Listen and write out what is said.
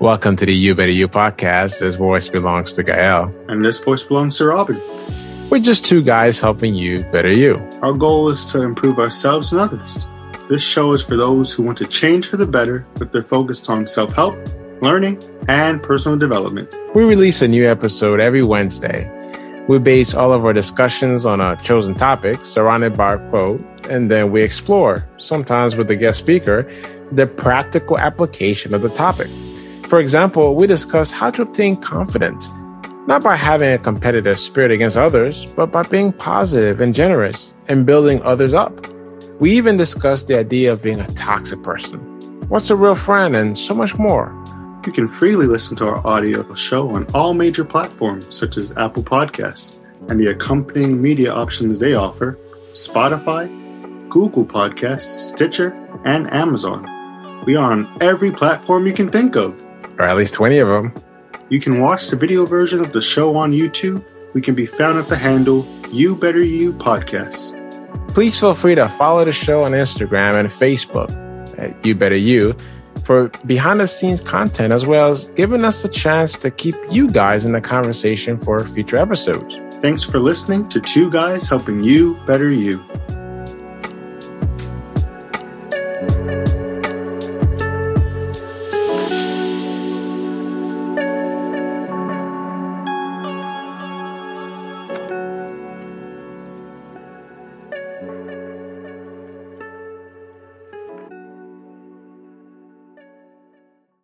Welcome to the You Better You podcast. This voice belongs to Gael. And this voice belongs to Robin. We're just two guys helping you better you. Our goal is to improve ourselves and others. This show is for those who want to change for the better, but they're focused on self help, learning, and personal development. We release a new episode every Wednesday. We base all of our discussions on a chosen topic surrounded by a quote, and then we explore, sometimes with a guest speaker, the practical application of the topic. For example, we discuss how to obtain confidence, not by having a competitive spirit against others, but by being positive and generous and building others up. We even discuss the idea of being a toxic person, what's a real friend, and so much more. You can freely listen to our audio show on all major platforms such as Apple Podcasts and the accompanying media options they offer, Spotify, Google Podcasts, Stitcher, and Amazon. We are on every platform you can think of or at least 20 of them. You can watch the video version of the show on YouTube. We can be found at the handle You Better You Podcast. Please feel free to follow the show on Instagram and Facebook at You Better You for behind the scenes content, as well as giving us the chance to keep you guys in the conversation for future episodes. Thanks for listening to Two Guys Helping You Better You.